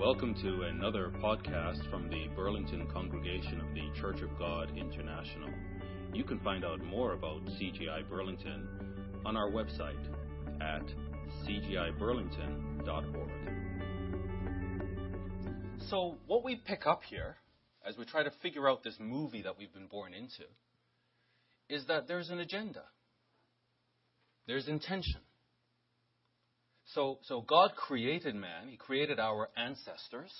Welcome to another podcast from the Burlington congregation of the Church of God International. You can find out more about CGI Burlington on our website at cgiburlington.org. So, what we pick up here as we try to figure out this movie that we've been born into is that there's an agenda, there's intention. So, so God created man, He created our ancestors,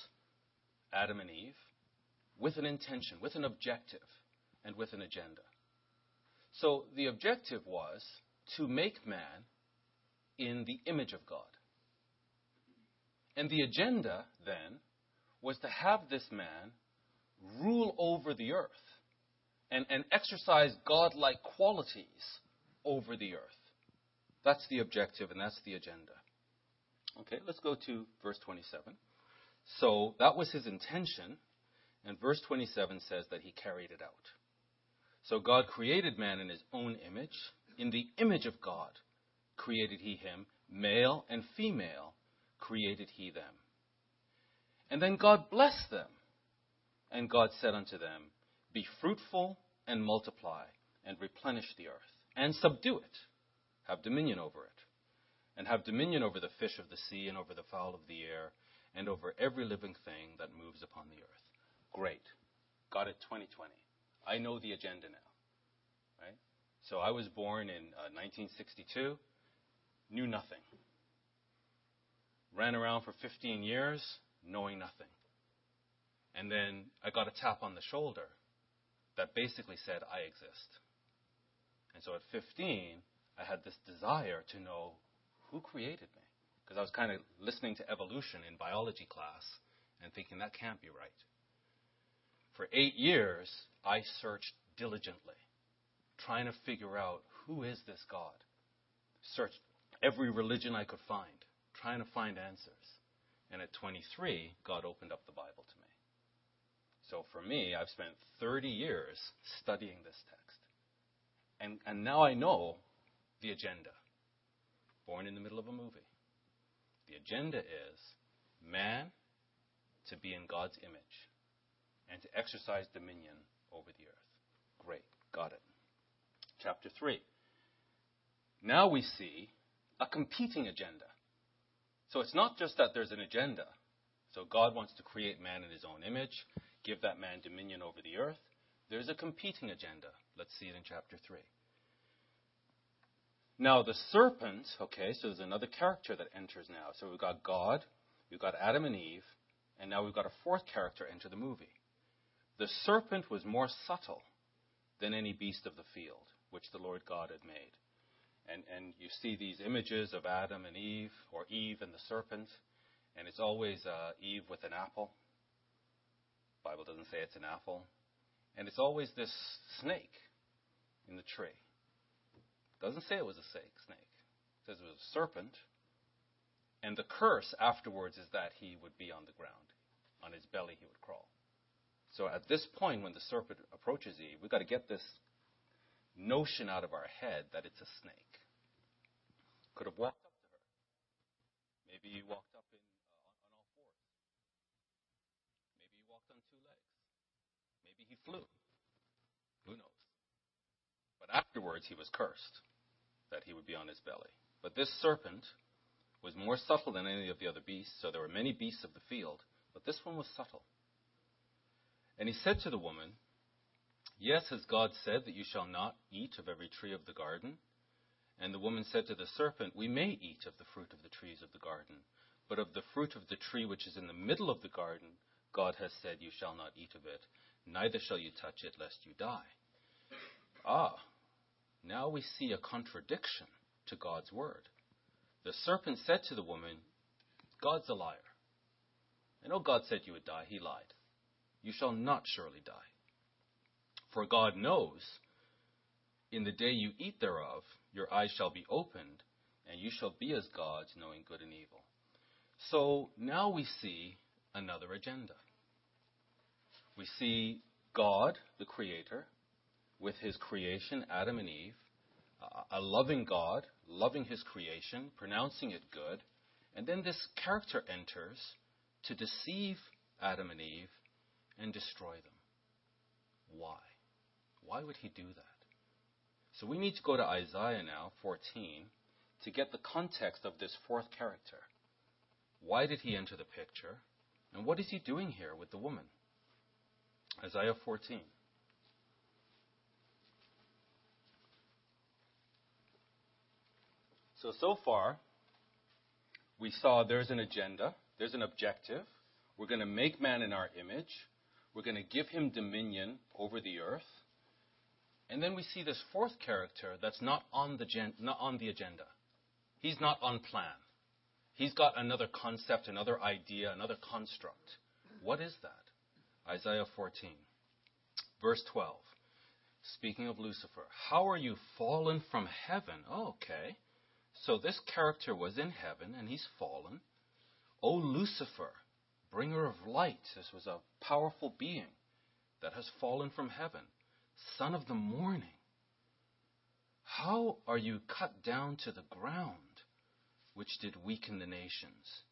Adam and Eve, with an intention, with an objective, and with an agenda. So the objective was to make man in the image of God. And the agenda then was to have this man rule over the earth and, and exercise godlike qualities over the earth. That's the objective and that's the agenda. Okay, let's go to verse 27. So that was his intention, and verse 27 says that he carried it out. So God created man in his own image. In the image of God created he him, male and female created he them. And then God blessed them. And God said unto them, Be fruitful and multiply, and replenish the earth, and subdue it, have dominion over it and have dominion over the fish of the sea and over the fowl of the air and over every living thing that moves upon the earth. Great. Got it 2020. I know the agenda now. Right? So I was born in uh, 1962, knew nothing. Ran around for 15 years, knowing nothing. And then I got a tap on the shoulder that basically said, I exist. And so at 15, I had this desire to know who created me? Because I was kind of listening to evolution in biology class and thinking that can't be right. For eight years, I searched diligently, trying to figure out who is this God. Searched every religion I could find, trying to find answers. And at 23, God opened up the Bible to me. So for me, I've spent 30 years studying this text. And, and now I know the agenda born in the middle of a movie. The agenda is man to be in God's image and to exercise dominion over the earth. Great, got it. Chapter 3. Now we see a competing agenda. So it's not just that there's an agenda. So God wants to create man in his own image, give that man dominion over the earth. There's a competing agenda. Let's see it in chapter 3. Now, the serpent, okay, so there's another character that enters now. So we've got God, we've got Adam and Eve, and now we've got a fourth character enter the movie. The serpent was more subtle than any beast of the field, which the Lord God had made. And, and you see these images of Adam and Eve, or Eve and the serpent, and it's always uh, Eve with an apple. Bible doesn't say it's an apple. And it's always this snake in the tree. Doesn't say it was a snake. It says it was a serpent. And the curse afterwards is that he would be on the ground. On his belly he would crawl. So at this point, when the serpent approaches Eve, we've got to get this notion out of our head that it's a snake. Could have walked up to her. Maybe he walked up in, uh, on, on all fours. Maybe he walked on two legs. Maybe he flew. Who knows? But afterwards, he was cursed that he would be on his belly. But this serpent was more subtle than any of the other beasts, so there were many beasts of the field, but this one was subtle. And he said to the woman, Yes, has God said that you shall not eat of every tree of the garden? And the woman said to the serpent, We may eat of the fruit of the trees of the garden, but of the fruit of the tree which is in the middle of the garden, God has said, You shall not eat of it, neither shall you touch it, lest you die. Ah, now we see a contradiction to God's word. The serpent said to the woman, God's a liar. I know oh, God said you would die. He lied. You shall not surely die. For God knows, in the day you eat thereof, your eyes shall be opened, and you shall be as gods, knowing good and evil. So now we see another agenda. We see God, the Creator, with his creation, Adam and Eve, a loving God, loving his creation, pronouncing it good, and then this character enters to deceive Adam and Eve and destroy them. Why? Why would he do that? So we need to go to Isaiah now, 14, to get the context of this fourth character. Why did he enter the picture? And what is he doing here with the woman? Isaiah 14. So, so far, we saw there's an agenda, there's an objective. We're going to make man in our image. We're going to give him dominion over the earth. And then we see this fourth character that's not on the, gen- not on the agenda. He's not on plan. He's got another concept, another idea, another construct. What is that? Isaiah 14, verse 12. Speaking of Lucifer, how are you fallen from heaven? Oh, okay. So this character was in heaven and he's fallen. O Lucifer, bringer of light. This was a powerful being that has fallen from heaven, son of the morning. How are you cut down to the ground, which did weaken the nations?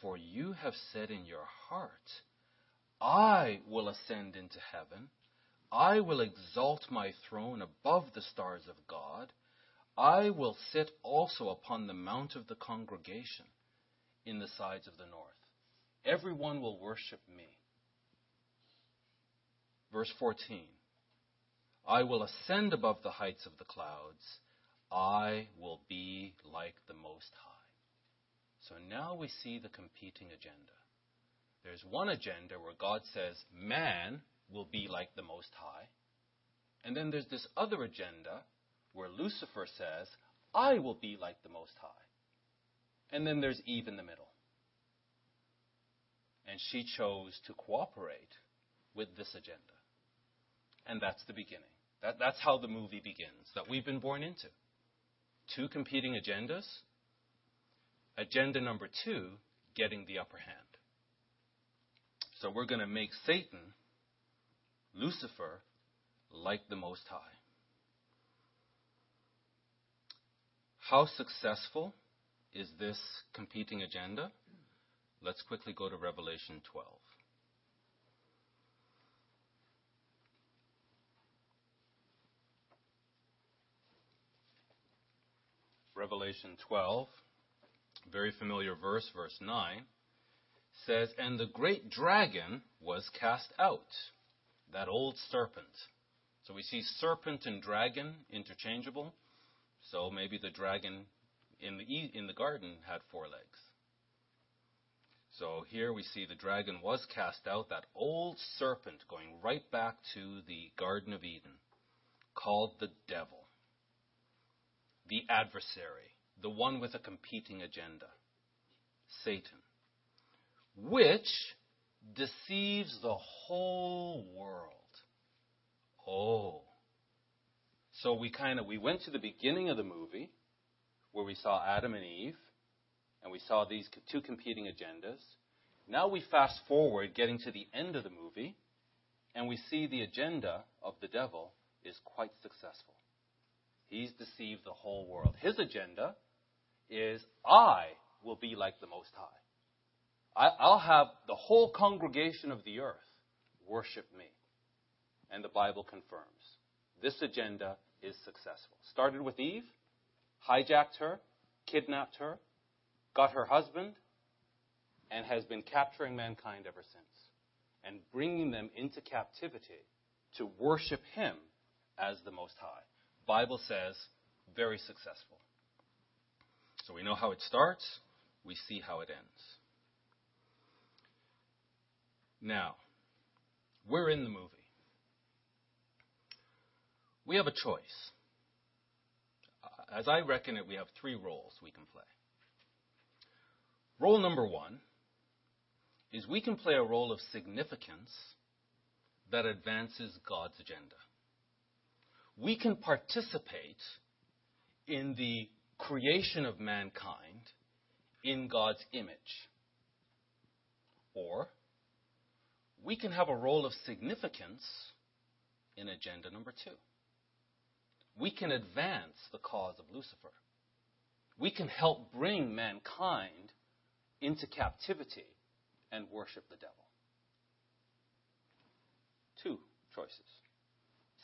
For you have said in your heart, I will ascend into heaven. I will exalt my throne above the stars of God. I will sit also upon the mount of the congregation in the sides of the north. Everyone will worship me. Verse 14 I will ascend above the heights of the clouds. I will be like the Most High. So now we see the competing agenda. There's one agenda where God says man will be like the Most High. And then there's this other agenda where Lucifer says, I will be like the Most High. And then there's Eve in the middle. And she chose to cooperate with this agenda. And that's the beginning. That, that's how the movie begins, that we've been born into. Two competing agendas. Agenda number two, getting the upper hand. So we're going to make Satan, Lucifer, like the Most High. How successful is this competing agenda? Let's quickly go to Revelation 12. Revelation 12, very familiar verse, verse 9, says, And the great dragon was cast out, that old serpent. So we see serpent and dragon interchangeable. So maybe the dragon in the, in the garden had four legs. So here we see the dragon was cast out, that old serpent going right back to the Garden of Eden, called the devil, the adversary, the one with a competing agenda, Satan, which deceives the whole world. Oh, so we kind of we went to the beginning of the movie where we saw Adam and Eve and we saw these two competing agendas. Now we fast forward getting to the end of the movie and we see the agenda of the devil is quite successful. He's deceived the whole world. His agenda is I will be like the Most High. I, will have the whole congregation of the earth worship me. And the Bible confirms this agenda is successful. Started with Eve, hijacked her, kidnapped her, got her husband, and has been capturing mankind ever since and bringing them into captivity to worship him as the Most High. Bible says very successful. So we know how it starts, we see how it ends. Now, we're in the movie we have a choice. As I reckon it, we have three roles we can play. Role number one is we can play a role of significance that advances God's agenda. We can participate in the creation of mankind in God's image. Or we can have a role of significance in agenda number two we can advance the cause of Lucifer. We can help bring mankind into captivity and worship the devil. Two choices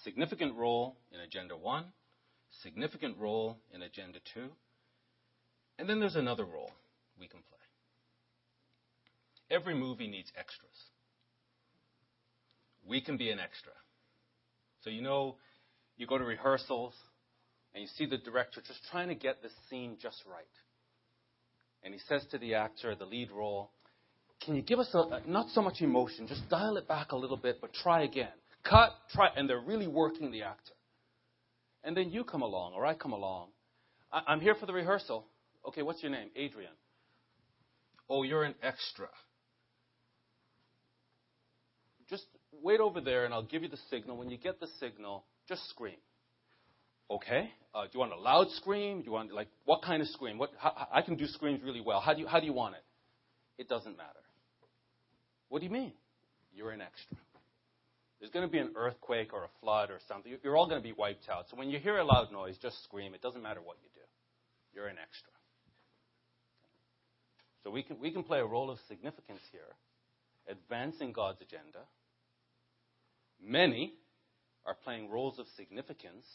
significant role in Agenda 1, significant role in Agenda 2, and then there's another role we can play. Every movie needs extras. We can be an extra. So, you know, you go to rehearsals and you see the director just trying to get the scene just right. And he says to the actor, the lead role, Can you give us a, not so much emotion, just dial it back a little bit, but try again. Cut, try, and they're really working the actor. And then you come along, or I come along. I, I'm here for the rehearsal. Okay, what's your name? Adrian. Oh, you're an extra. Just wait over there, and I'll give you the signal. When you get the signal, just scream. Okay. Uh, do you want a loud scream? Do you want like what kind of scream? What how, I can do screams really well. How do you how do you want it? It doesn't matter. What do you mean? You're an extra. There's going to be an earthquake or a flood or something. You're all going to be wiped out. So when you hear a loud noise, just scream. It doesn't matter what you do. You're an extra. So we can, we can play a role of significance here, advancing God's agenda. Many are playing roles of significance,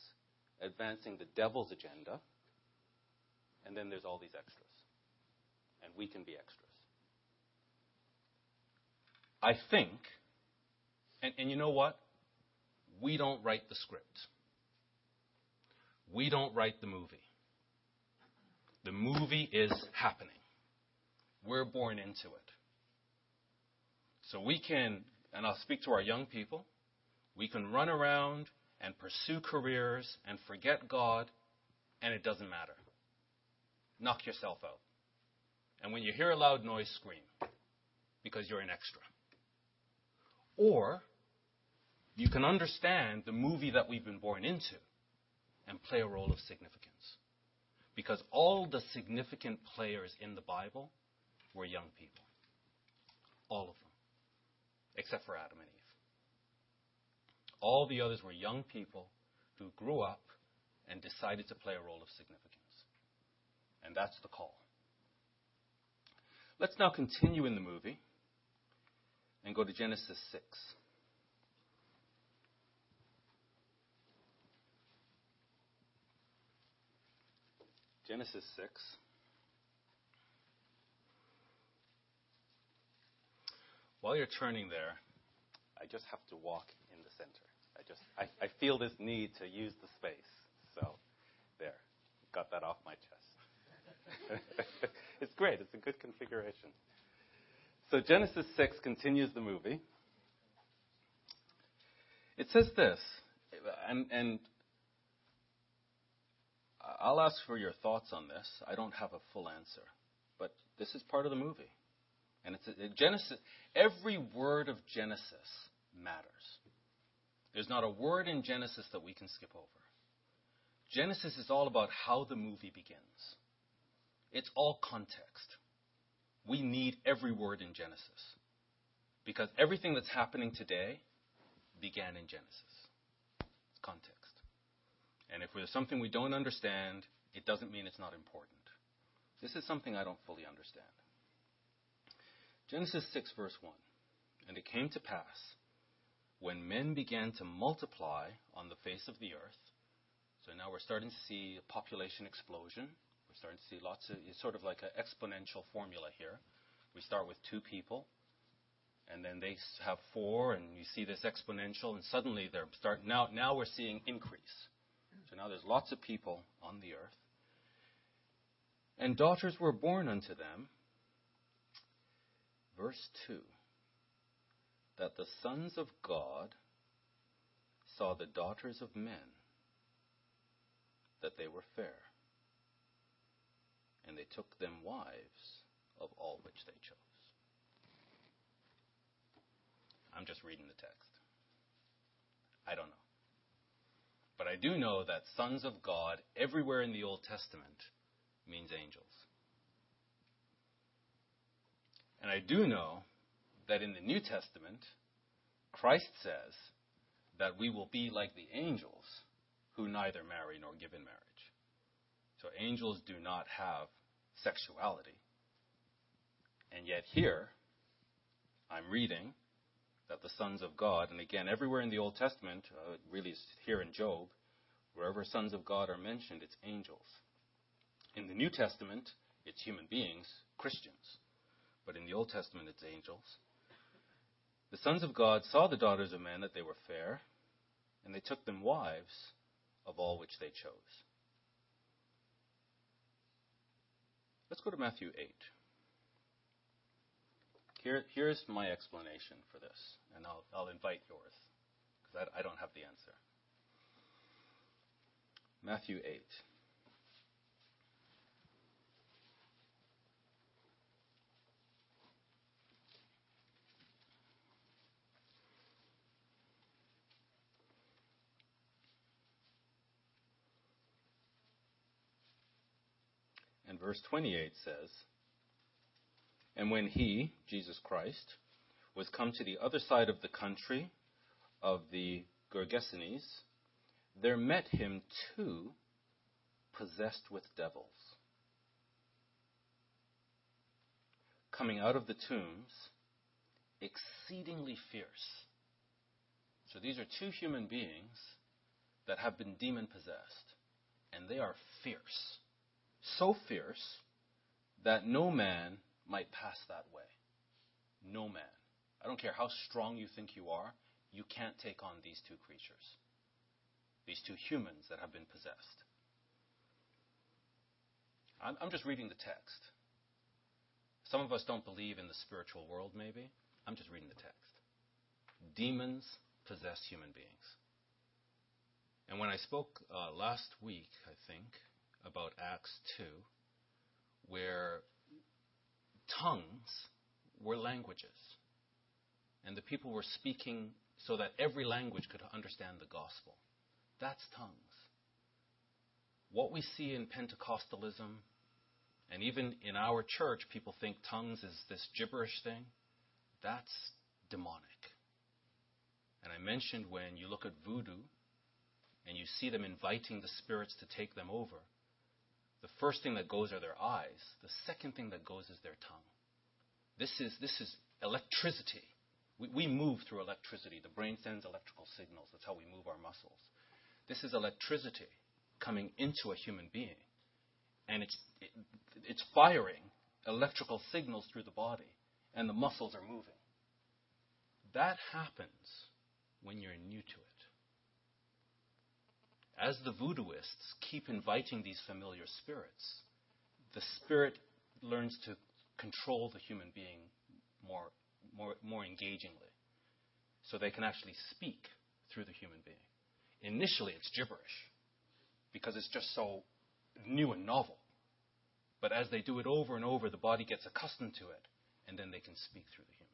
advancing the devil's agenda. And then there's all these extras. And we can be extras. I think, and, and you know what? We don't write the script. We don't write the movie. The movie is happening. We're born into it. So we can, and I'll speak to our young people, we can run around and pursue careers and forget God, and it doesn't matter. Knock yourself out. And when you hear a loud noise, scream because you're an extra. Or you can understand the movie that we've been born into and play a role of significance. Because all the significant players in the Bible were young people. All of them. Except for Adam and Eve. All the others were young people who grew up and decided to play a role of significance. And that's the call. Let's now continue in the movie and go to Genesis 6. Genesis 6. While you're turning there, I just have to walk in the center. Just I, I feel this need to use the space. So there. Got that off my chest. it's great. It's a good configuration. So Genesis 6 continues the movie. It says this, and, and I'll ask for your thoughts on this. I don't have a full answer, but this is part of the movie. And it's a, Genesis. Every word of Genesis matters. There's not a word in Genesis that we can skip over. Genesis is all about how the movie begins. It's all context. We need every word in Genesis. Because everything that's happening today began in Genesis. It's context. And if there's something we don't understand, it doesn't mean it's not important. This is something I don't fully understand. Genesis 6, verse 1. And it came to pass, when men began to multiply on the face of the earth, so now we're starting to see a population explosion. We're starting to see lots of, it's sort of like an exponential formula here. We start with two people, and then they have four, and you see this exponential, and suddenly they're starting, now. Now we're seeing increase. So now there's lots of people on the earth, and daughters were born unto them, verse 2 that the sons of God saw the daughters of men, that they were fair, and they took them wives of all which they chose. I'm just reading the text. I don't know. But I do know that sons of God everywhere in the Old Testament means angels. And I do know that in the New Testament, Christ says that we will be like the angels who neither marry nor give in marriage. So angels do not have sexuality. And yet here, I'm reading that the sons of God, and again, everywhere in the Old Testament, uh, really here in Job, wherever sons of God are mentioned, it's angels. In the New Testament, it's human beings, Christians. But in the Old Testament, it's angels. The sons of God saw the daughters of men that they were fair, and they took them wives of all which they chose. Let's go to Matthew 8. Here, here's my explanation for this, and I'll, I'll invite yours, because I, I don't have the answer. Matthew 8. And verse 28 says, And when he, Jesus Christ, was come to the other side of the country of the Gergesenes, there met him two possessed with devils. Coming out of the tombs, exceedingly fierce. So these are two human beings that have been demon possessed, and they are fierce. So fierce that no man might pass that way. No man. I don't care how strong you think you are, you can't take on these two creatures, these two humans that have been possessed. I'm, I'm just reading the text. Some of us don't believe in the spiritual world, maybe. I'm just reading the text. Demons possess human beings. And when I spoke uh, last week, I think, about Acts 2, where tongues were languages. And the people were speaking so that every language could understand the gospel. That's tongues. What we see in Pentecostalism, and even in our church, people think tongues is this gibberish thing. That's demonic. And I mentioned when you look at voodoo and you see them inviting the spirits to take them over, the first thing that goes are their eyes. The second thing that goes is their tongue. This is, this is electricity. We, we move through electricity. The brain sends electrical signals. That's how we move our muscles. This is electricity coming into a human being. And it's, it, it's firing electrical signals through the body, and the muscles are moving. That happens when you're new to it as the voodooists keep inviting these familiar spirits, the spirit learns to control the human being more, more, more engagingly. So they can actually speak through the human being. Initially, it's gibberish because it's just so new and novel. But as they do it over and over, the body gets accustomed to it, and then they can speak through the human.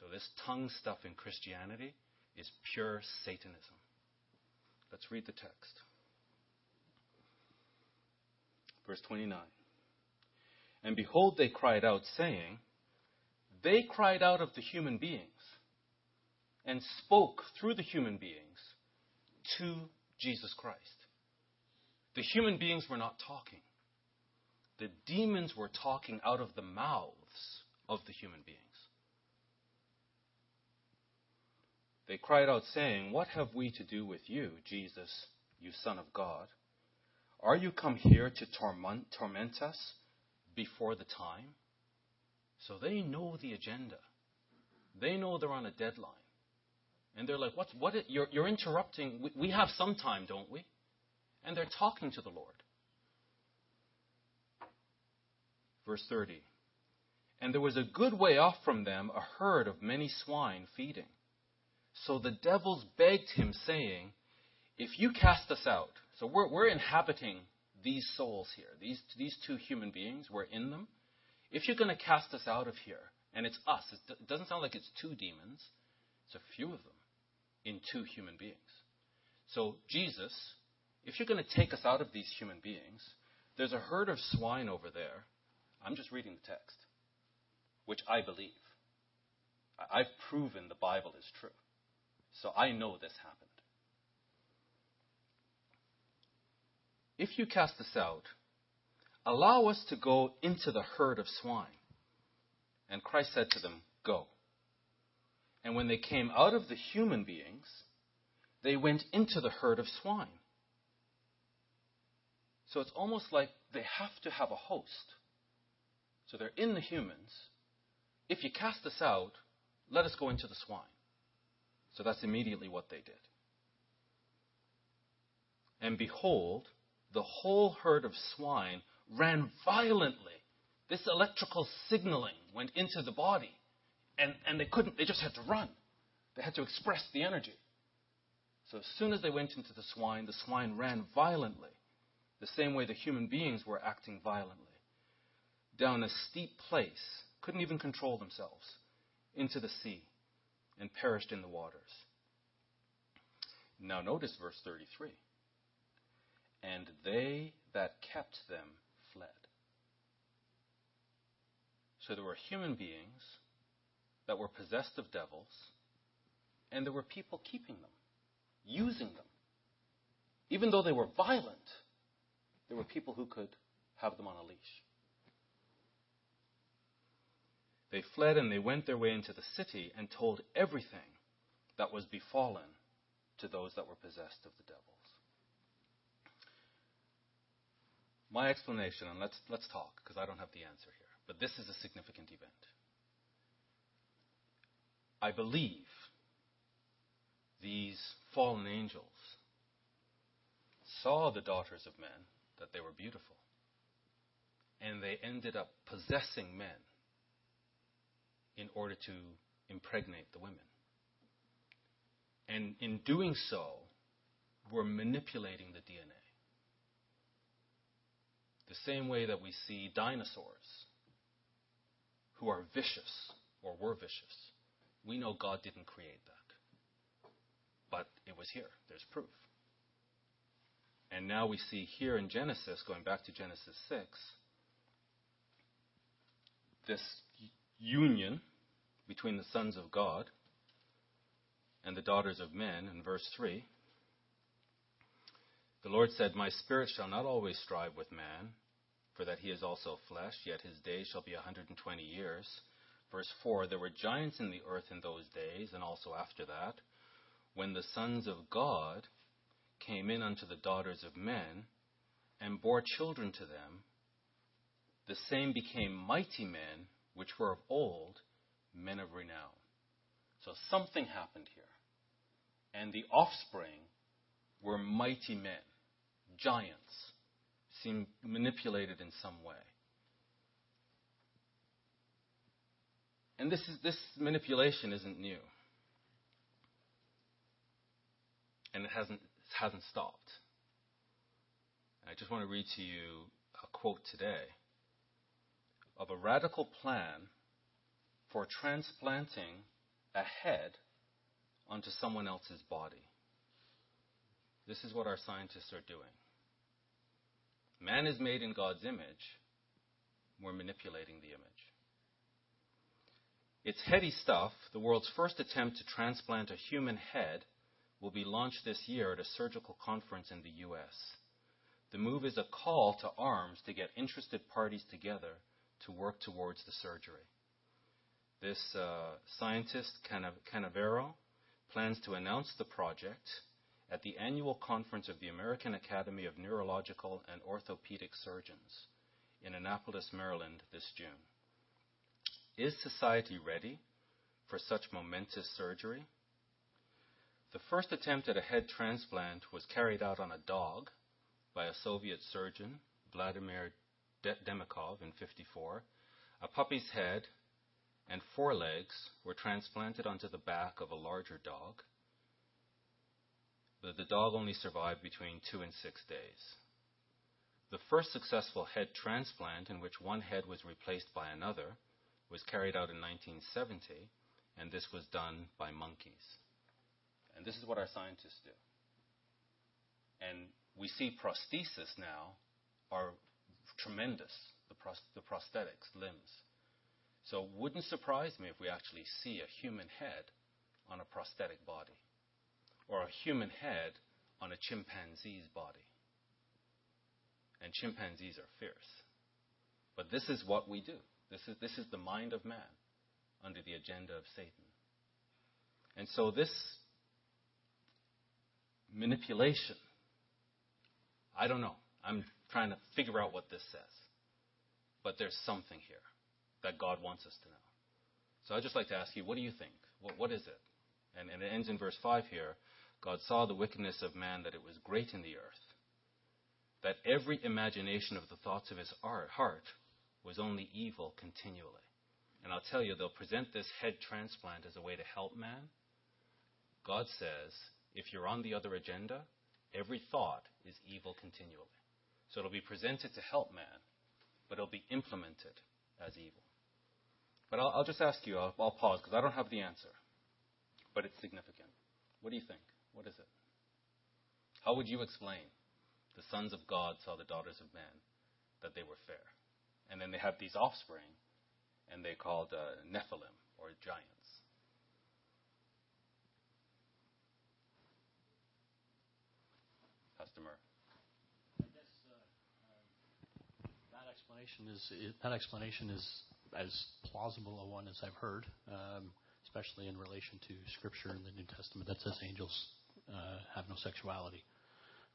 So, this tongue stuff in Christianity is pure Satanism. Let's read the text. Verse 29. And behold, they cried out, saying, They cried out of the human beings and spoke through the human beings to Jesus Christ. The human beings were not talking. The demons were talking out of the mouths of the human beings. They cried out, saying, What have we to do with you, Jesus, you Son of God? Are you come here to torment, torment us before the time? So they know the agenda. They know they're on a deadline. And they're like, What's, what? You're, you're interrupting. We, we have some time, don't we? And they're talking to the Lord. Verse 30. And there was a good way off from them a herd of many swine feeding. So the devils begged him, saying, If you cast us out, so we're, we're inhabiting these souls here, these, these two human beings, we're in them. If you're going to cast us out of here, and it's us, it doesn't sound like it's two demons, it's a few of them in two human beings. So, Jesus, if you're going to take us out of these human beings, there's a herd of swine over there. I'm just reading the text, which I believe. I've proven the Bible is true. So I know this happened. If you cast us out, allow us to go into the herd of swine. And Christ said to them, Go. And when they came out of the human beings, they went into the herd of swine. So it's almost like they have to have a host. So they're in the humans. If you cast us out, let us go into the swine. So that's immediately what they did. And behold, the whole herd of swine ran violently. This electrical signaling went into the body. And, and they couldn't, they just had to run. They had to express the energy. So as soon as they went into the swine, the swine ran violently, the same way the human beings were acting violently, down a steep place, couldn't even control themselves, into the sea, and perished in the waters. Now notice verse 33. And they that kept them fled. So there were human beings that were possessed of devils, and there were people keeping them using them. Even though they were violent, there were people who could have them on a leash. They fled and they went their way into the city and told everything that was befallen to those that were possessed of the devils. My explanation, and let's, let's talk, because I don't have the answer here, but this is a significant event. I believe these fallen angels saw the daughters of men, that they were beautiful, and they ended up possessing men in order to impregnate the women. And in doing so, we're manipulating the DNA. The same way that we see dinosaurs who are vicious or were vicious. We know God didn't create that. But it was here. There's proof. And now we see here in Genesis, going back to Genesis 6, this union between the sons of God and the daughters of men in verse 3. The Lord said, My spirit shall not always strive with man, for that he is also flesh, yet his days shall be a 120 years. Verse 4 There were giants in the earth in those days, and also after that when the sons of God came in unto the daughters of men and bore children to them, the same became mighty men, which were of old, men of renown. So something happened here. And the offspring were mighty men, giants, seemed manipulated in some way. And this, is, this manipulation isn't new. and it hasn't, it hasn't stopped. I just want to read to you a quote today of a radical plan for transplanting a head onto someone else's body. This is what our scientists are doing. Man is made in God's image. We're manipulating the image. It's heady stuff, the world's first attempt to transplant a human head will be launched this year at a surgical conference in the U.S. The move is a call to arms to get interested parties together to work towards the surgery. This uh, scientist, Canavero, plans to announce the project at the annual conference of the American Academy of Neurological and Orthopedic Surgeons in Annapolis, Maryland this June. Is society ready for such momentous surgery? The first attempt at a head transplant was carried out on a dog by a Soviet surgeon, Vladimir Demikhov, in 54. A puppy's head and forelegs were transplanted onto the back of a larger dog. But the dog only survived between two and six days. The first successful head transplant, in which one head was replaced by another, was carried out in 1970, and this was done by monkeys. And this is what our scientists do. And we see prosthesis now are tremendous, the, pros- the prosthetics, limbs. So it wouldn't surprise me if we actually see a human head on a prosthetic body or a human head on a chimpanzee's body. And chimpanzees are fierce. But this is what we do. This is, this is the mind of man under the agenda of Satan. And so this manipulation, I don't know. I'm trying to figure out what this says. But there's something here that God wants us to know. So I'd just like to ask you, what do you think? What, what is it? And, and it ends in verse 5 here. God saw the wickedness of man, that it was great in the earth, that every imagination of the thoughts of his heart was only evil continually. And I'll tell you, they'll present this head transplant as a way to help man. God says, if you're on the other agenda, every thought is evil continually. So it'll be presented to help man, but it'll be implemented as evil. But I'll, I'll just ask you, I'll, I'll pause because I don't have the answer, but it's significant. What do you think? What is it? How would you explain the sons of God saw the daughters of men that they were fair? And then they have these offspring, and they called uh, Nephilim or giants. Customer. Uh, uh, that explanation is that explanation is as plausible a one as I've heard, um, especially in relation to Scripture in the New Testament that says angels uh, have no sexuality.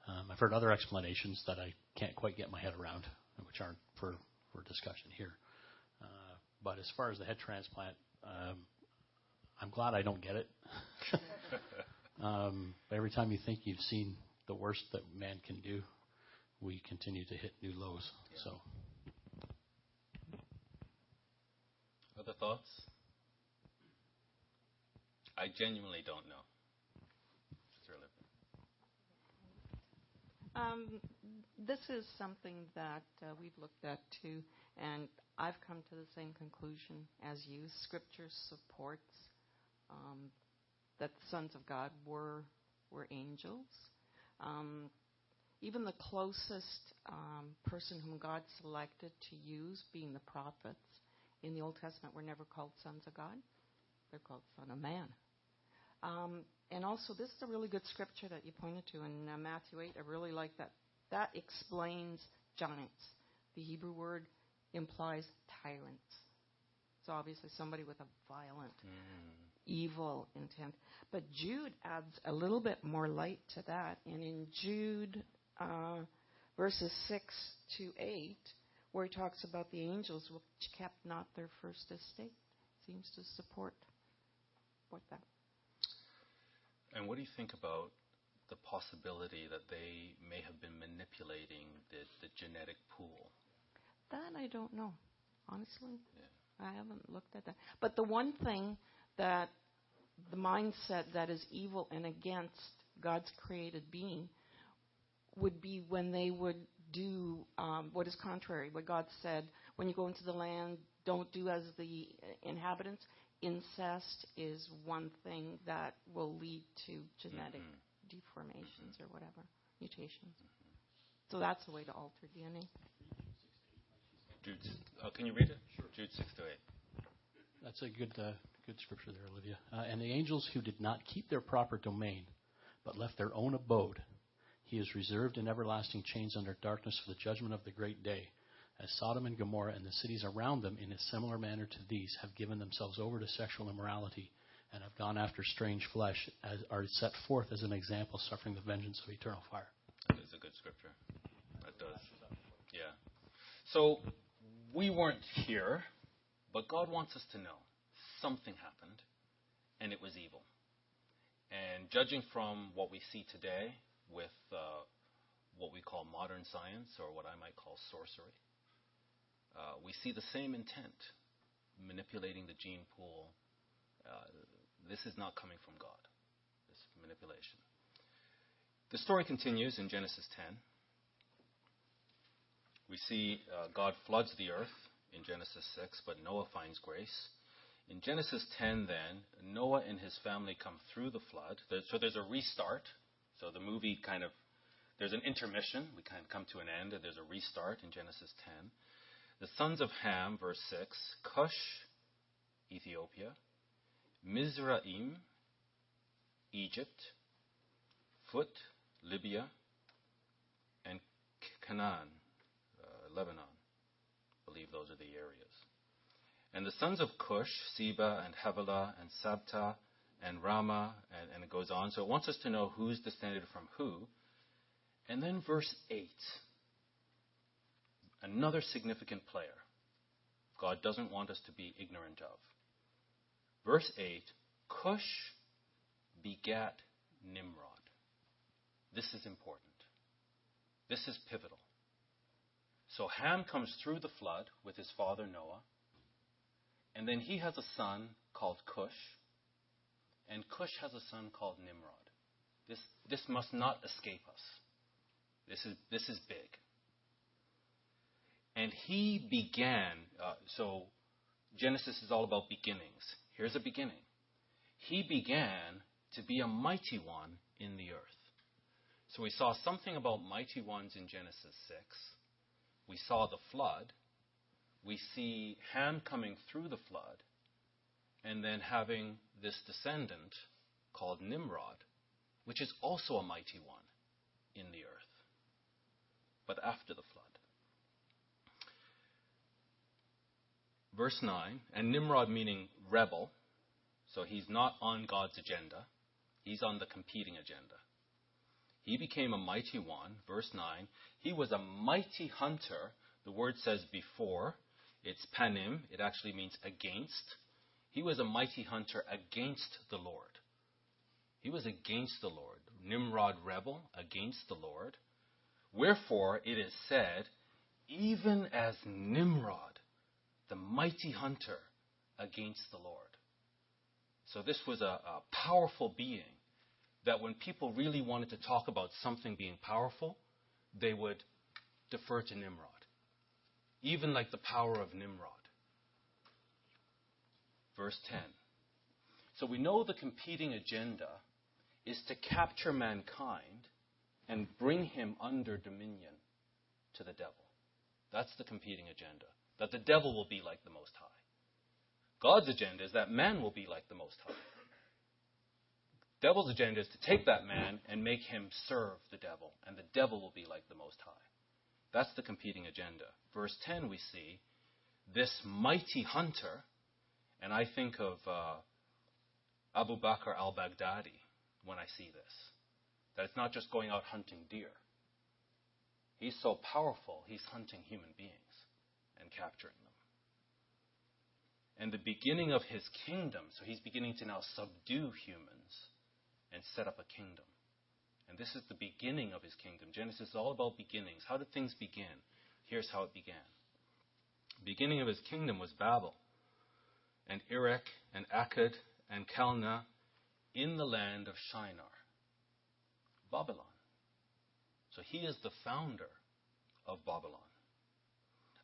Um, I've heard other explanations that I can't quite get my head around, which aren't for, for discussion here. Uh, but as far as the head transplant, um, I'm glad I don't get it. um, every time you think you've seen the worst that man can do, we continue to hit new lows. Yeah. So. Other thoughts? I genuinely don't know. Um, this is something that uh, we've looked at too, and I've come to the same conclusion as you. Scripture supports um, that the sons of God were were angels. Um, even the closest um, person whom God selected to use, being the prophets in the Old Testament, were never called sons of God. They're called son of man. Um, and also, this is a really good scripture that you pointed to in uh, Matthew 8. I really like that. That explains giants. The Hebrew word implies tyrants. So, obviously, somebody with a violent, mm. evil intent. But Jude adds a little bit more light to that. And in Jude uh, verses 6 to 8, where he talks about the angels which kept not their first estate, seems to support, support that. And what do you think about the possibility that they may have been manipulating the, the genetic pool? That I don't know, honestly. Yeah. I haven't looked at that. But the one thing that the mindset that is evil and against God's created being would be when they would do um, what is contrary. What God said, when you go into the land, don't do as the inhabitants incest is one thing that will lead to genetic mm-hmm. deformations or whatever, mutations. Mm-hmm. So that's a way to alter DNA. Jude, uh, can you read it? Sure. Jude 6 to 8. That's a good, uh, good scripture there, Olivia. Uh, and the angels who did not keep their proper domain, but left their own abode, he is reserved in everlasting chains under darkness for the judgment of the great day as Sodom and Gomorrah and the cities around them, in a similar manner to these, have given themselves over to sexual immorality and have gone after strange flesh, as are set forth as an example, suffering the vengeance of eternal fire. That is a good scripture. That does. Yeah. So we weren't here, but God wants us to know something happened, and it was evil. And judging from what we see today with uh, what we call modern science, or what I might call sorcery, uh, we see the same intent, manipulating the gene pool. Uh, this is not coming from God, this manipulation. The story continues in Genesis 10. We see uh, God floods the earth in Genesis 6, but Noah finds grace. In Genesis 10, then, Noah and his family come through the flood. So there's a restart. So the movie kind of, there's an intermission. We kind of come to an end, and there's a restart in Genesis 10. The sons of Ham, verse 6 Cush, Ethiopia, Mizraim, Egypt, Phut, Libya, and Canaan, uh, Lebanon. I believe those are the areas. And the sons of Cush, Seba, and Havilah, and Sabta, and Raamah, and, and it goes on. So it wants us to know who's descended from who. And then verse 8, another significant player God doesn't want us to be ignorant of. Verse 8 Cush begat Nimrod. This is important. This is pivotal. So Ham comes through the flood with his father Noah, and then he has a son called Cush, and Cush has a son called Nimrod. This, this must not escape us. This is, this is big. And he began, uh, so Genesis is all about beginnings. Here's a beginning. He began to be a mighty one in the earth. So we saw something about mighty ones in Genesis 6. We saw the flood. We see Ham coming through the flood and then having this descendant called Nimrod, which is also a mighty one in the earth, but after the flood. Verse 9, and Nimrod meaning rebel, so he's not on God's agenda, he's on the competing agenda. He became a mighty one. Verse 9, he was a mighty hunter. The word says before, it's panim, it actually means against. He was a mighty hunter against the Lord. He was against the Lord. Nimrod rebel against the Lord. Wherefore it is said, even as Nimrod, the mighty hunter against the Lord. So this was a, a powerful being that when people really wanted to talk about something being powerful, they would defer to Nimrod. Even like the power of Nimrod. Verse 10. So we know the competing agenda is to capture mankind and bring him under dominion to the devil. That's the competing agenda. That the devil will be like the Most High. God's agenda is that man will be like the Most High. Devil's agenda is to take that man and make him serve the devil, and the devil will be like the Most High. That's the competing agenda. Verse 10, we see this mighty hunter, and I think of uh, Abu Bakr al Baghdadi when I see this. That it's not just going out hunting deer. He's so powerful, he's hunting human beings and capturing them. And the beginning of his kingdom, so he's beginning to now subdue humans and set up a kingdom. And this is the beginning of his kingdom. Genesis is all about beginnings. How did things begin? Here's how it began. The beginning of his kingdom was Babel, and Erech, and Akkad, and Calneh in the land of Shinar, Babylon. So he is the founder of Babylon.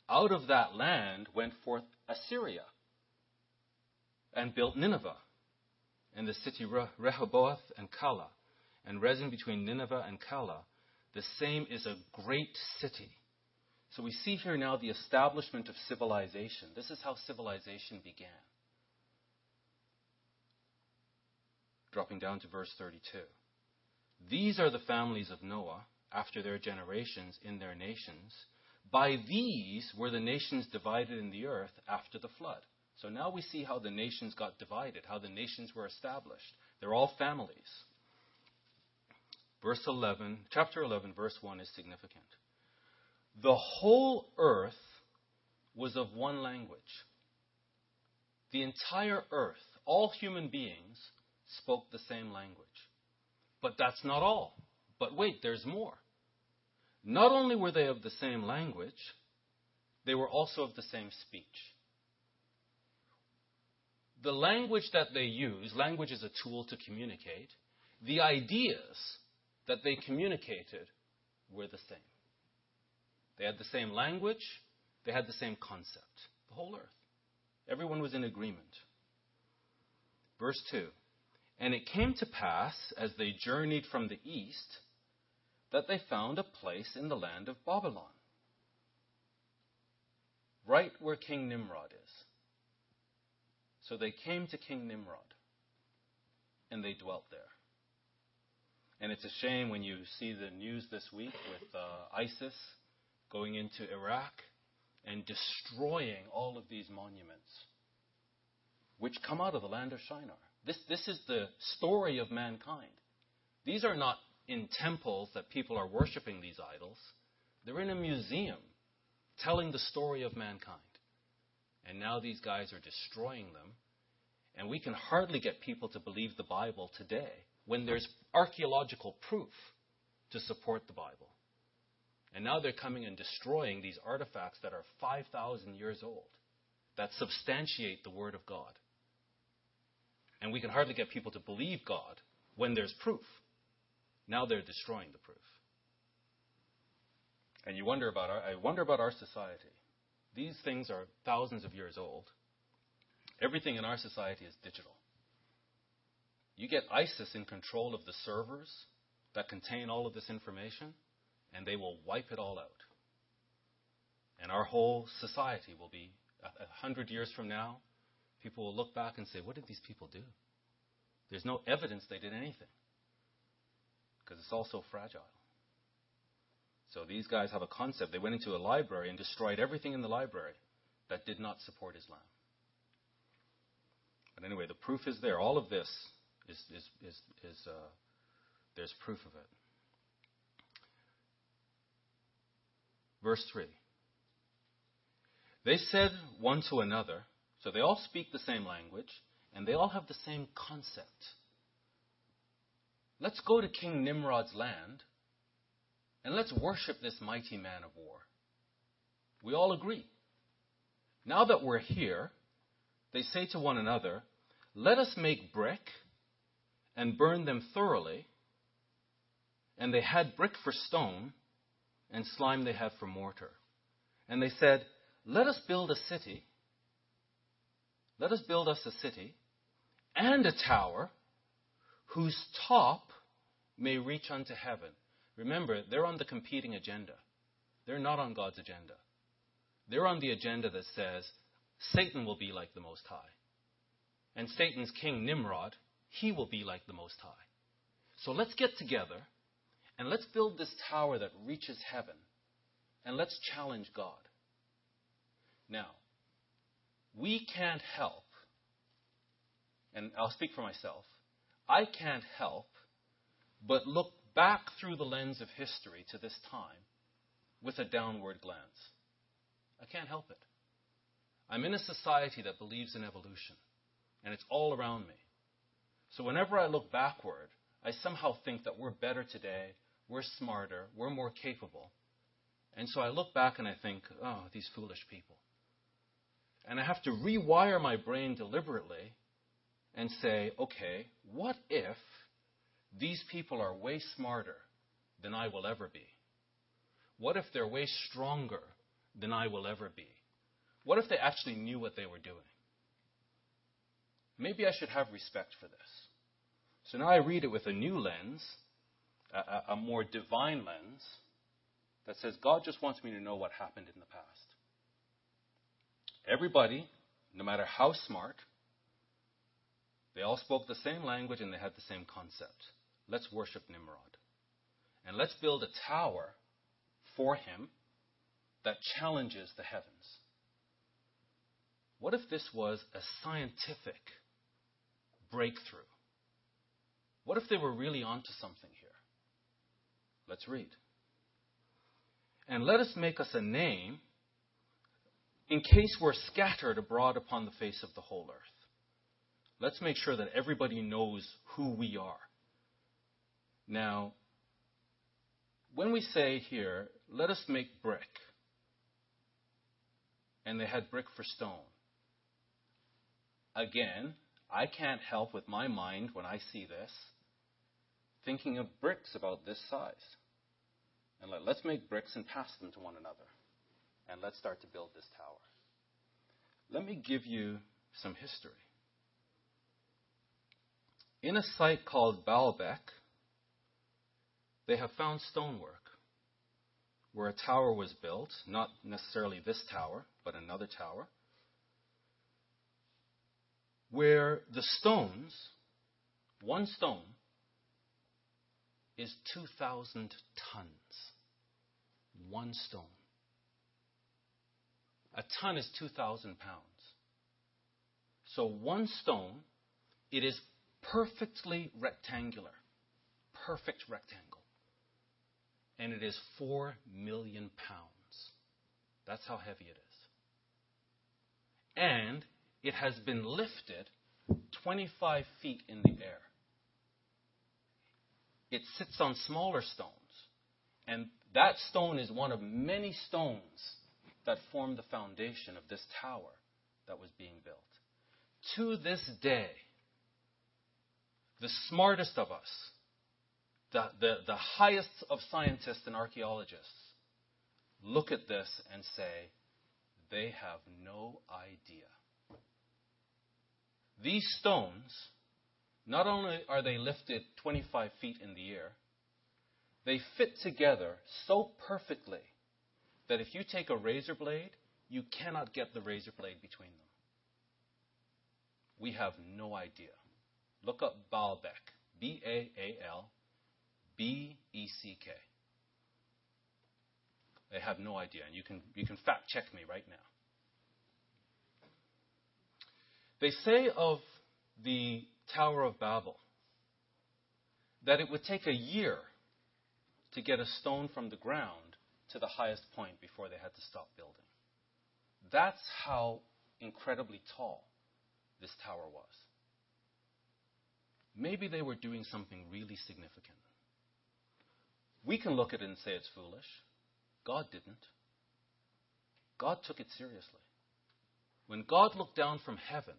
Out of that land went forth Assyria and built Nineveh and the city Rehoboth and Calah, and Resen between Nineveh and Calah, the same is a great city. So we see here now the establishment of civilization. This is how civilization began. Dropping down to verse 32. These are the families of Noah after their generations in their nations. By these were the nations divided in the earth after the flood. So now we see how the nations got divided, how the nations were established. They're all families. Verse 11, chapter 11, verse 1 is significant. The whole earth was of one language. The entire earth, all human beings, spoke the same language. But that's not all. But wait, there's more. Not only were they of the same language, they were also of the same speech the language that they use, language is a tool to communicate, the ideas that they communicated were the same. They had the same language, they had the same concept. The whole earth. Everyone was in agreement. Verse 2 And it came to pass, as they journeyed from the east, that they found a place in the land of Babylon, right where King Nimrod is. So they came to King Nimrod, and they dwelt there. And it's a shame when you see the news this week with uh, ISIS going into Iraq and destroying all of these monuments, which come out of the land of Shinar. This, this is the story of mankind. These are not in temples that people are worshiping these idols. They're in a museum telling the story of mankind. And now these guys are destroying them. And we can hardly get people to believe the Bible today when there's archaeological proof to support the Bible. And now they're coming and destroying these artifacts that are 5,000 years old that substantiate the Word of God. And we can hardly get people to believe God when there's proof. Now they're destroying the proof. And you wonder about our, I wonder about our society. These things are thousands of years old. Everything in our society is digital. You get ISIS in control of the servers that contain all of this information, and they will wipe it all out. And our whole society will be, a hundred years from now, people will look back and say, What did these people do? There's no evidence they did anything because it's all so fragile. So these guys have a concept. They went into a library and destroyed everything in the library that did not support Islam. But anyway, the proof is there. All of this is, is, is, is uh, there's proof of it. Verse 3. They said one to another, so they all speak the same language, and they all have the same concept. Let's go to King Nimrod's land and let's worship this mighty man of war. We all agree. Now that we're here, they say to one another, Let us make brick and burn them thoroughly. And they had brick for stone, and slime they had for mortar. And they said, Let us build a city. Let us build us a city and a tower whose top may reach unto heaven. Remember, they're on the competing agenda. They're not on God's agenda. They're on the agenda that says Satan will be like the Most High. And Satan's king, Nimrod, he will be like the Most High. So let's get together and let's build this tower that reaches heaven and let's challenge God. Now, we can't help, and I'll speak for myself, I can't help but look back through the lens of history to this time with a downward glance. I can't help it. I'm in a society that believes in evolution, and it's all around me. So whenever I look backward, I somehow think that we're better today, we're smarter, we're more capable. And so I look back and I think, oh, these foolish people. And I have to rewire my brain deliberately and say, okay, what if these people are way smarter than I will ever be? What if they're way stronger than I will ever be? What if they actually knew what they were doing? Maybe I should have respect for this. So now I read it with a new lens, a, a, more divine lens, that says God just wants me to know what happened in the past. Everybody, no matter how smart, they all spoke the same language and they had the same concept. Let's worship Nimrod. And let's build a tower for him that challenges the heavens. What if this was a scientific breakthrough? What if they were really onto something here? Let's read. And let us make us a name in case we're scattered abroad upon the face of the whole earth. Let's make sure that everybody knows who we are. Now, when we say here, let us make brick, and they had brick for stone, again, I can't help with my mind when I see this thinking of bricks about this size. And let, us make bricks and pass them to one another. And let's start to build this tower. Let me give you some history. In a site called Baalbek, they have found stonework where a tower was built, not necessarily this tower, but another tower, where the stones, one stone, is 2,000 tons. One stone. A ton is 2,000 pounds. So one stone It is perfectly rectangular. Perfect rectangle. And it is four million pounds. That's how heavy it is. And it has been lifted 25 feet in the air. It sits on smaller stones. And that stone is one of many stones that formed the foundation of this tower that was being built. To this day, the smartest of us, the, the, the highest of scientists and archaeologists, look at this and say, they have no idea. These stones, not only are they lifted 25 feet in the air, they fit together so perfectly that if you take a razor blade, you cannot get the razor blade between them. We have no idea. Look up Baalbek. B A A L B E C K. They have no idea, and you can, you can fact check me right now. They say of the Tower of Babel that it would take a year to get a stone from the ground to the highest point before they had to stop building. That's how incredibly tall this tower was. Maybe they were doing something really significant. We can look at it and say it's foolish. God didn't. God took it seriously. When God looked down from heaven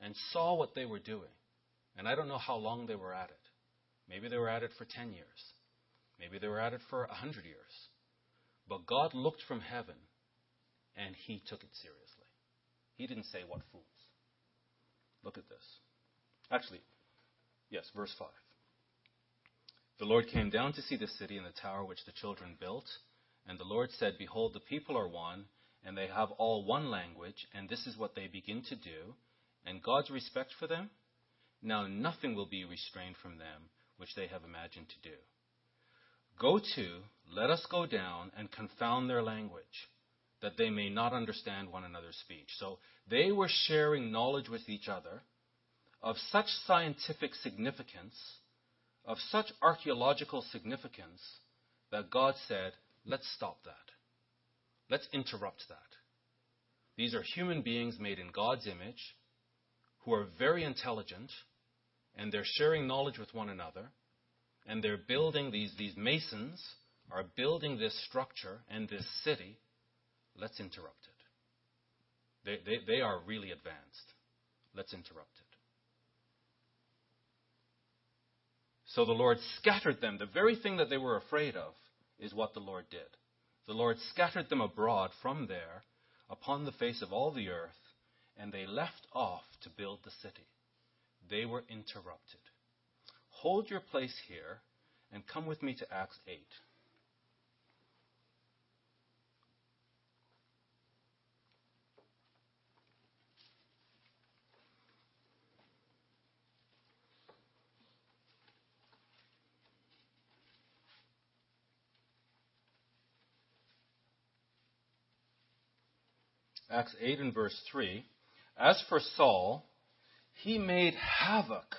and saw what they were doing, and I don't know how long they were at it. Maybe they were at it for 10 years. Maybe they were at it for 100 years. But God looked from heaven and he took it seriously. He didn't say, What fools. Look at this. Actually, yes, verse 5. The Lord came down to see the city and the tower which the children built. And the Lord said, Behold, the people are one, and they have all one language, and this is what they begin to do. And God's respect for them? Now nothing will be restrained from them which they have imagined to do. Go to, let us go down and confound their language, that they may not understand one another's speech. So they were sharing knowledge with each other of such scientific significance, of such archaeological significance, that God said, let's stop that. Let's interrupt that. These are human beings made in God's image who are very intelligent and they're sharing knowledge with one another and they're building these, these masons are building this structure and this city. Let's interrupt it. They, they, they are really advanced. Let's interrupt it. So the Lord scattered them. The very thing that they were afraid of is what the Lord did. The Lord scattered them abroad from there upon the face of all the earth, and they left off to build the city. They were interrupted. Hold your place here and come with me to Acts 8. Acts 8 and verse 3. As for Saul, he made havoc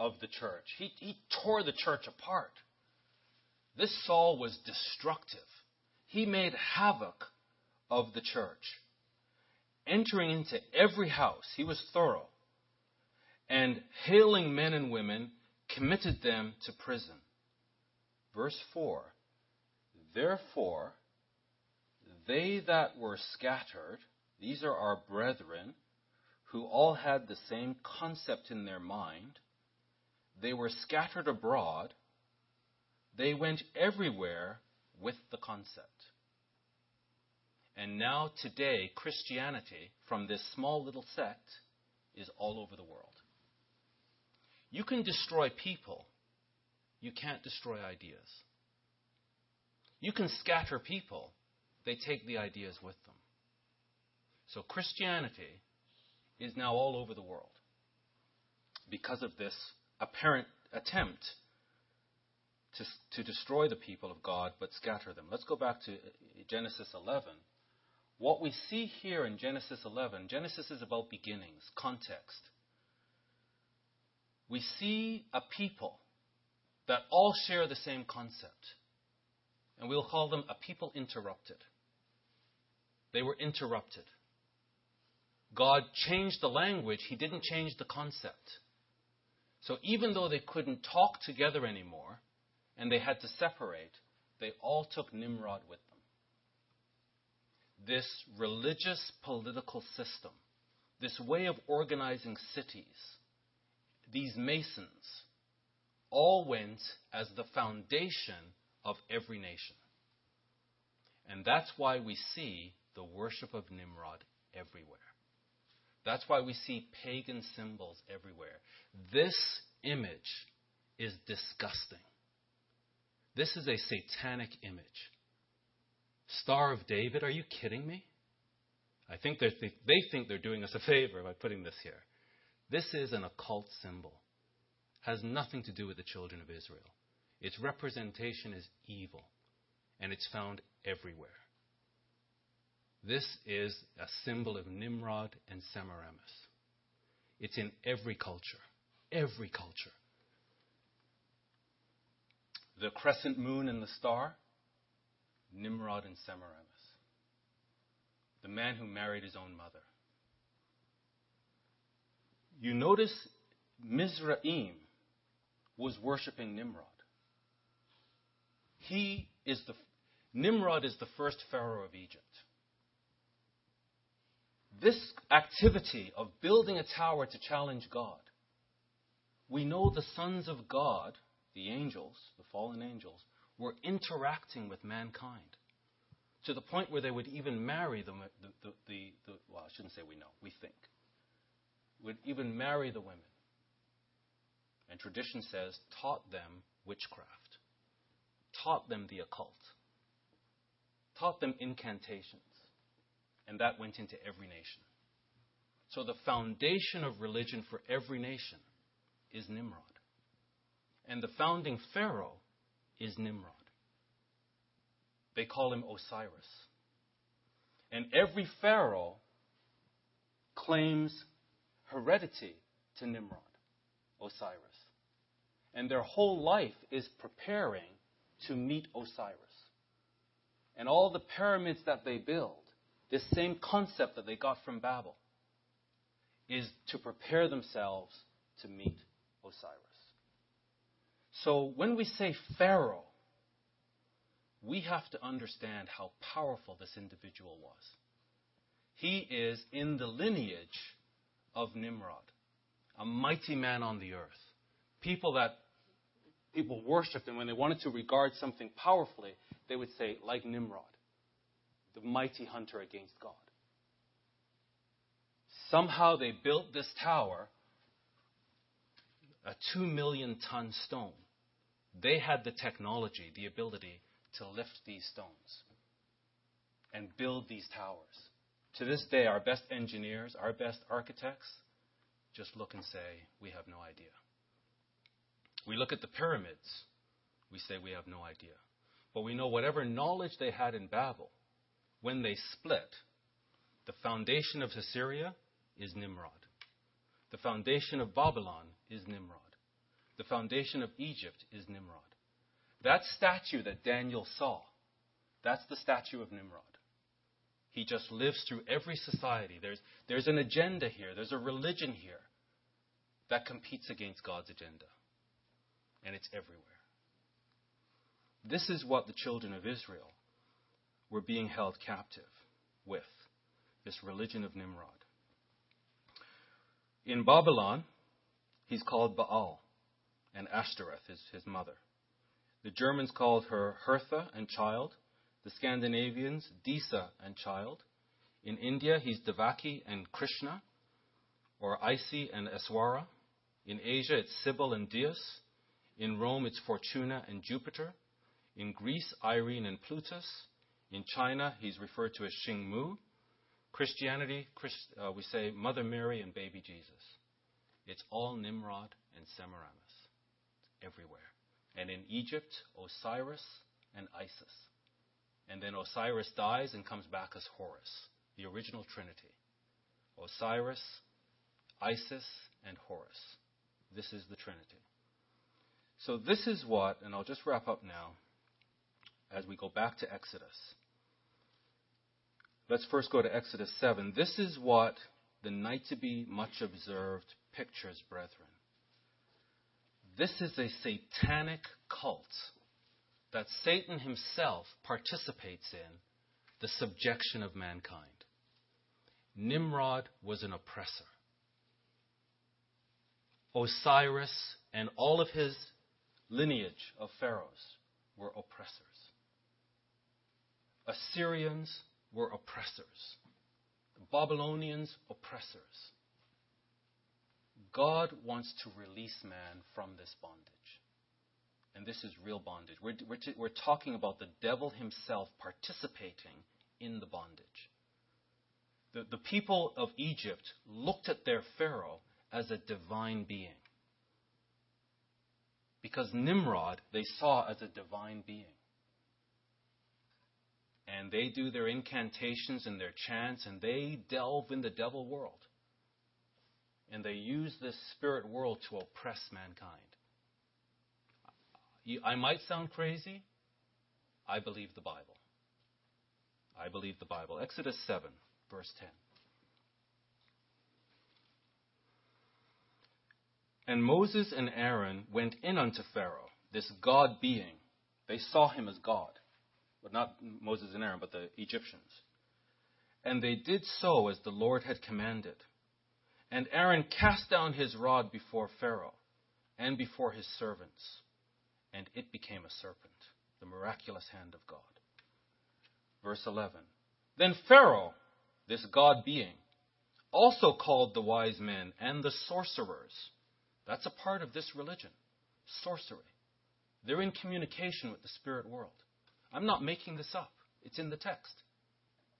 of the church. He, he tore the church apart. This Saul was destructive. He made havoc of the church. Entering into every house, he was thorough. And hailing men and women, committed them to prison. Verse 4 Therefore, they that were scattered, these are our brethren, who all had the same concept in their mind, they were scattered abroad. They went everywhere with the concept. And now, today, Christianity, from this small little sect, is all over the world. You can destroy people, you can't destroy ideas. You can scatter people, they take the ideas with them. So, Christianity is now all over the world because of this apparent attempt to, to destroy the people of God but scatter them. Let's go back to Genesis 11. What we see here in Genesis 11, Genesis is about beginnings, context. we see a people that all share the same concept. And we'll call them a people interrupted. They were interrupted. God changed the language, He didn't change the concept. So even though they couldn't talk together anymore and they had to separate, they all took Nimrod with them. This religious political system, this way of organizing cities, these masons, all went as the foundation of every nation. And that's why we see the worship of Nimrod everywhere. That's why we see pagan symbols everywhere. This image is disgusting. This is a satanic image. Star of David, are you kidding me? I think they think they're doing us a favor by putting this here. This is an occult symbol. Has nothing to do with the children of Israel. Its representation is evil, and it's found everywhere. This is a symbol of Nimrod and Semiramis. It's in every culture. Every culture. The crescent moon and the star, Nimrod and Semiramis. The man who married his own mother. You notice Mizraim was worshiping Nimrod. He is the Nimrod is the first pharaoh of Egypt. This activity of building a tower to challenge God, we know the sons of God, the angels, the fallen angels, were interacting with mankind to the point where they would even marry the, the, the, the well, I shouldn't say we know, we think, would even marry the women. And tradition says, taught them witchcraft, taught them the occult, taught them incantations and that went into every nation. So the foundation of religion for every nation is Nimrod. And the founding Pharaoh is Nimrod. They call him Osiris. And every Pharaoh claims heredity to Nimrod, Osiris. And their whole life is preparing to meet Osiris. And all the pyramids that they build this same concept that they got from Babel is to prepare themselves to meet Osiris. So when we say Pharaoh, we have to understand how powerful this individual was. He is in the lineage of Nimrod, a mighty man on the earth. People that people worshipped, and when they wanted to regard something powerfully, they would say, like Nimrod the mighty hunter against God. Somehow they built this tower, a two million ton stone. They had the technology, the ability to lift these stones and build these towers. To this day, our best engineers, our best architects just look and say, we have no idea. We look at the pyramids, we say we have no idea. But we know whatever knowledge they had in Babel, when they split, the foundation of Assyria is Nimrod. The foundation of Babylon is Nimrod. The foundation of Egypt is Nimrod. That statue that Daniel saw, that's the statue of Nimrod. He just lives through every society. There's, there's an agenda here, there's a religion here that competes against God's agenda. And it's everywhere. This is what the children of Israel were being held captive with this religion of Nimrod. In Babylon, he's called Baal, and Ashtoreth is his mother. The Germans called her Hertha and child, the Scandinavians Disa and child. In India, he's Devaki and Krishna, or Isi and Eswara. In Asia, it's Sibyl and Dios. In Rome, it's Fortuna and Jupiter. In Greece, Irene and Plutus. In China, he's referred to as Xing Mu. Christianity, Christ, uh, we say Mother Mary and baby Jesus. It's all Nimrod and Semiramis. It's everywhere. And in Egypt, Osiris and Isis. And then Osiris dies and comes back as Horus, the original Trinity. Osiris, Isis, and Horus. This is the Trinity. So, this is what, and I'll just wrap up now as we go back to Exodus. Let's first go to Exodus 7. This is what the night to be much observed pictures, brethren. This is a satanic cult that Satan himself participates in the subjection of mankind. Nimrod was an oppressor. Osiris and all of his lineage of pharaohs were oppressors. Assyrians were oppressors. The Babylonians, oppressors. God wants to release man from this bondage. And this is real bondage. We're, we're, t- we're talking about the devil himself participating in the bondage. The, the people of Egypt looked at their Pharaoh as a divine being. Because Nimrod they saw as a divine being. And they do their incantations and their chants, and they delve in the devil world. And they use this spirit world to oppress mankind. I might sound crazy. I believe the Bible. I believe the Bible. Exodus 7, verse 10. And Moses and Aaron went in unto Pharaoh, this God being. They saw him as God, but not Moses and Aaron, but the Egyptians. And they did so as the Lord had commanded. And Aaron cast down his rod before Pharaoh and before his servants, and it became a serpent, the miraculous hand of God. Verse 11. Then Pharaoh, this God being, also called the wise men and the sorcerers. That's a part of this religion sorcery. They're in communication with the spirit world. I'm not making this up, it's in the text.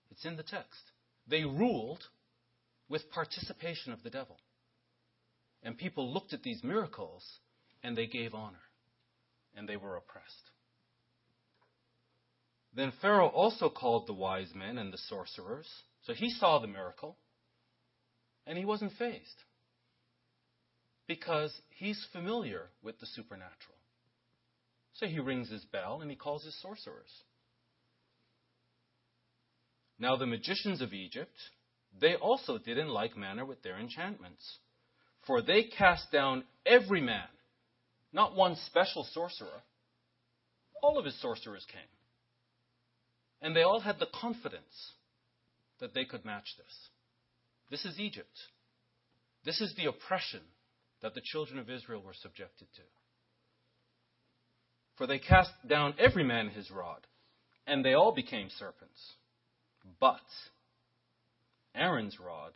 It's in the text. They ruled with participation of the devil. And people looked at these miracles and they gave honor and they were oppressed. Then Pharaoh also called the wise men and the sorcerers. So he saw the miracle, and he wasn't fazed because he's familiar with the supernatural. So he rings his bell and he calls his sorcerers. Now, the magicians of Egypt, they also did in like manner with their enchantments. For they cast down every man, not one special sorcerer. All of his sorcerers came. And they all had the confidence that they could match this. This is Egypt. This is the oppression that the children of Israel were subjected to. For they cast down every man his rod, and they all became serpents. But Aaron's rod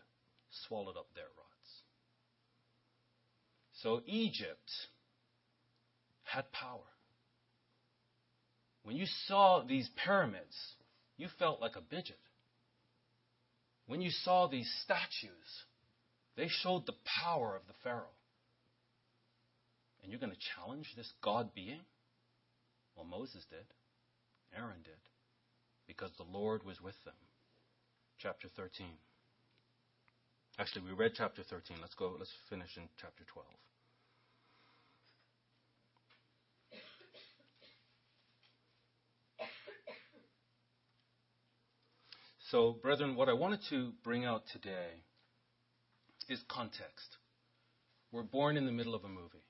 swallowed up their rods. So Egypt had power. When you saw these pyramids, you felt like a midget. When you saw these statues, they showed the power of the Pharaoh. And you're going to challenge this God being? Well, Moses did. Aaron did. Because the Lord was with them. Chapter 13. Actually, we read chapter 13. Let's go, let's finish in chapter 12. So, brethren, what I wanted to bring out today is context. We're born in the middle of a movie.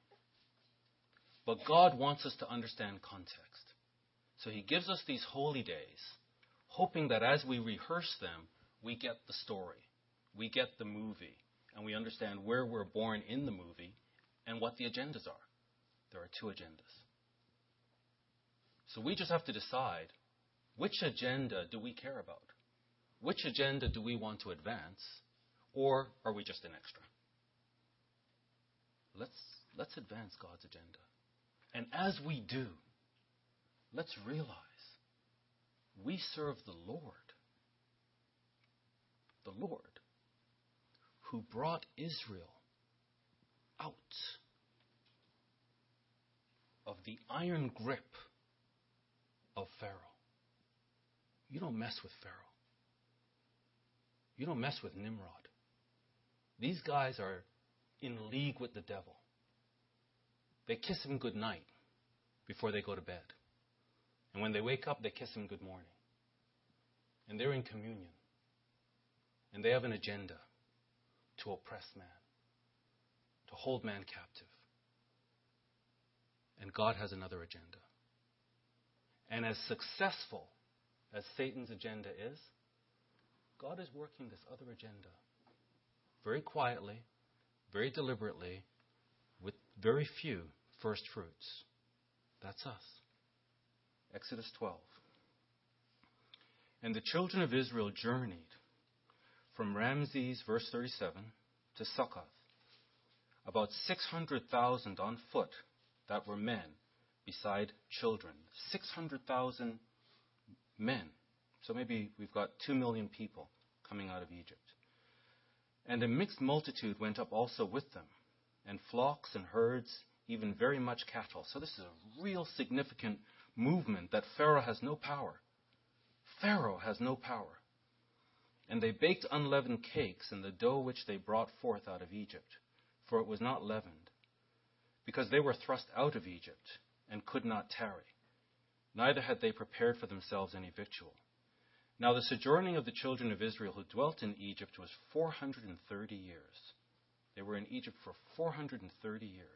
But God wants us to understand context. So He gives us these holy days, hoping that as we rehearse them, we get the story, we get the movie, and we understand where we're born in the movie and what the agendas are. There are two agendas. So we just have to decide which agenda do we care about? Which agenda do we want to advance? Or are we just an extra? Let's, let's advance God's agenda. And as we do, let's realize we serve the Lord. The Lord who brought Israel out of the iron grip of Pharaoh. You don't mess with Pharaoh. You don't mess with Nimrod. These guys are in league with the devil. They kiss him good night before they go to bed. And when they wake up, they kiss him good morning. And they're in communion. And they have an agenda to oppress man, to hold man captive. And God has another agenda. And as successful as Satan's agenda is, God is working this other agenda very quietly, very deliberately, very few first fruits. That's us. Exodus 12. And the children of Israel journeyed from Ramses, verse 37, to Succoth, about 600,000 on foot that were men, beside children. 600,000 men. So maybe we've got 2 million people coming out of Egypt. And a mixed multitude went up also with them, and flocks and herds, even very much cattle. So this is a real significant movement that Pharaoh has no power. Pharaoh has no power. And they baked unleavened cakes in the dough which they brought forth out of Egypt, for it was not leavened, because they were thrust out of Egypt and could not tarry. Neither had they prepared for themselves any victual. Now the sojourning of the children of Israel who dwelt in Egypt was 430 years. They were in Egypt for 430 years.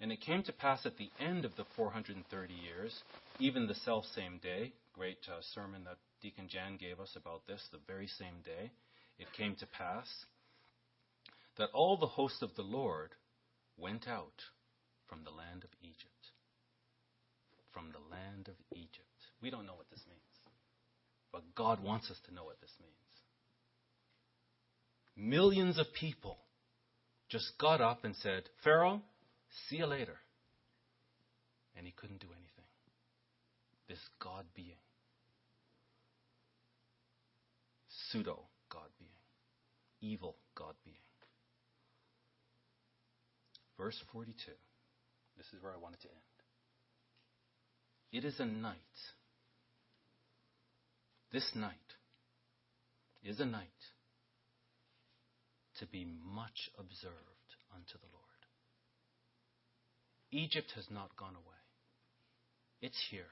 And it came to pass at the end of the 430 years, even the self same day, great uh, sermon that Deacon Jan gave us about this, the very same day, it came to pass that all the host of the Lord went out from the land of Egypt. From the land of Egypt. We don't know what this means. But God wants us to know what this means. Millions of people just got up and said, Pharaoh, see you later. And he couldn't do anything. This God being, pseudo God being, evil God being. Verse 42. This is where I wanted to end. It is a night this night is a night to be much observed unto the Lord. Egypt has not gone away. It's here.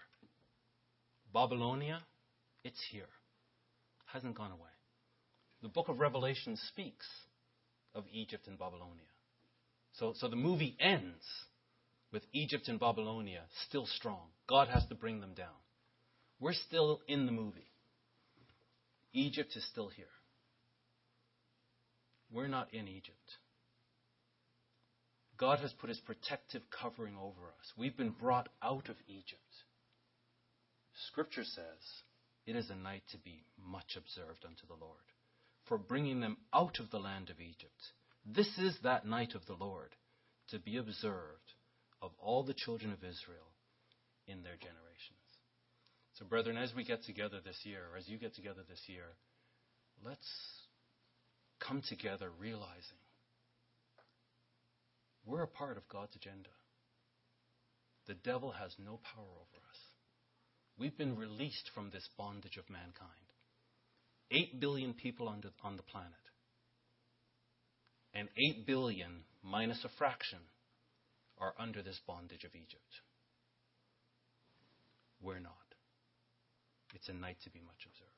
Babylonia, it's here. Hasn't gone away. The book of Revelation speaks of Egypt and Babylonia. So, so the movie ends with Egypt and Babylonia still strong. God has to bring them down. We're still in the movie. Egypt is still here. We're not in Egypt. God has put his protective covering over us. We've been brought out of Egypt. Scripture says it is a night to be much observed unto the Lord for bringing them out of the land of Egypt. This is that night of the Lord to be observed of all the children of Israel in their generations. So, brethren, as we get together this year, or as you get together this year, let's come together realizing we're a part of God's agenda. The devil has no power over us. We've been released from this bondage of mankind. Eight billion people on the, on the planet. And eight billion minus a fraction are under this bondage of Egypt. We're not. It's a night to be much observed.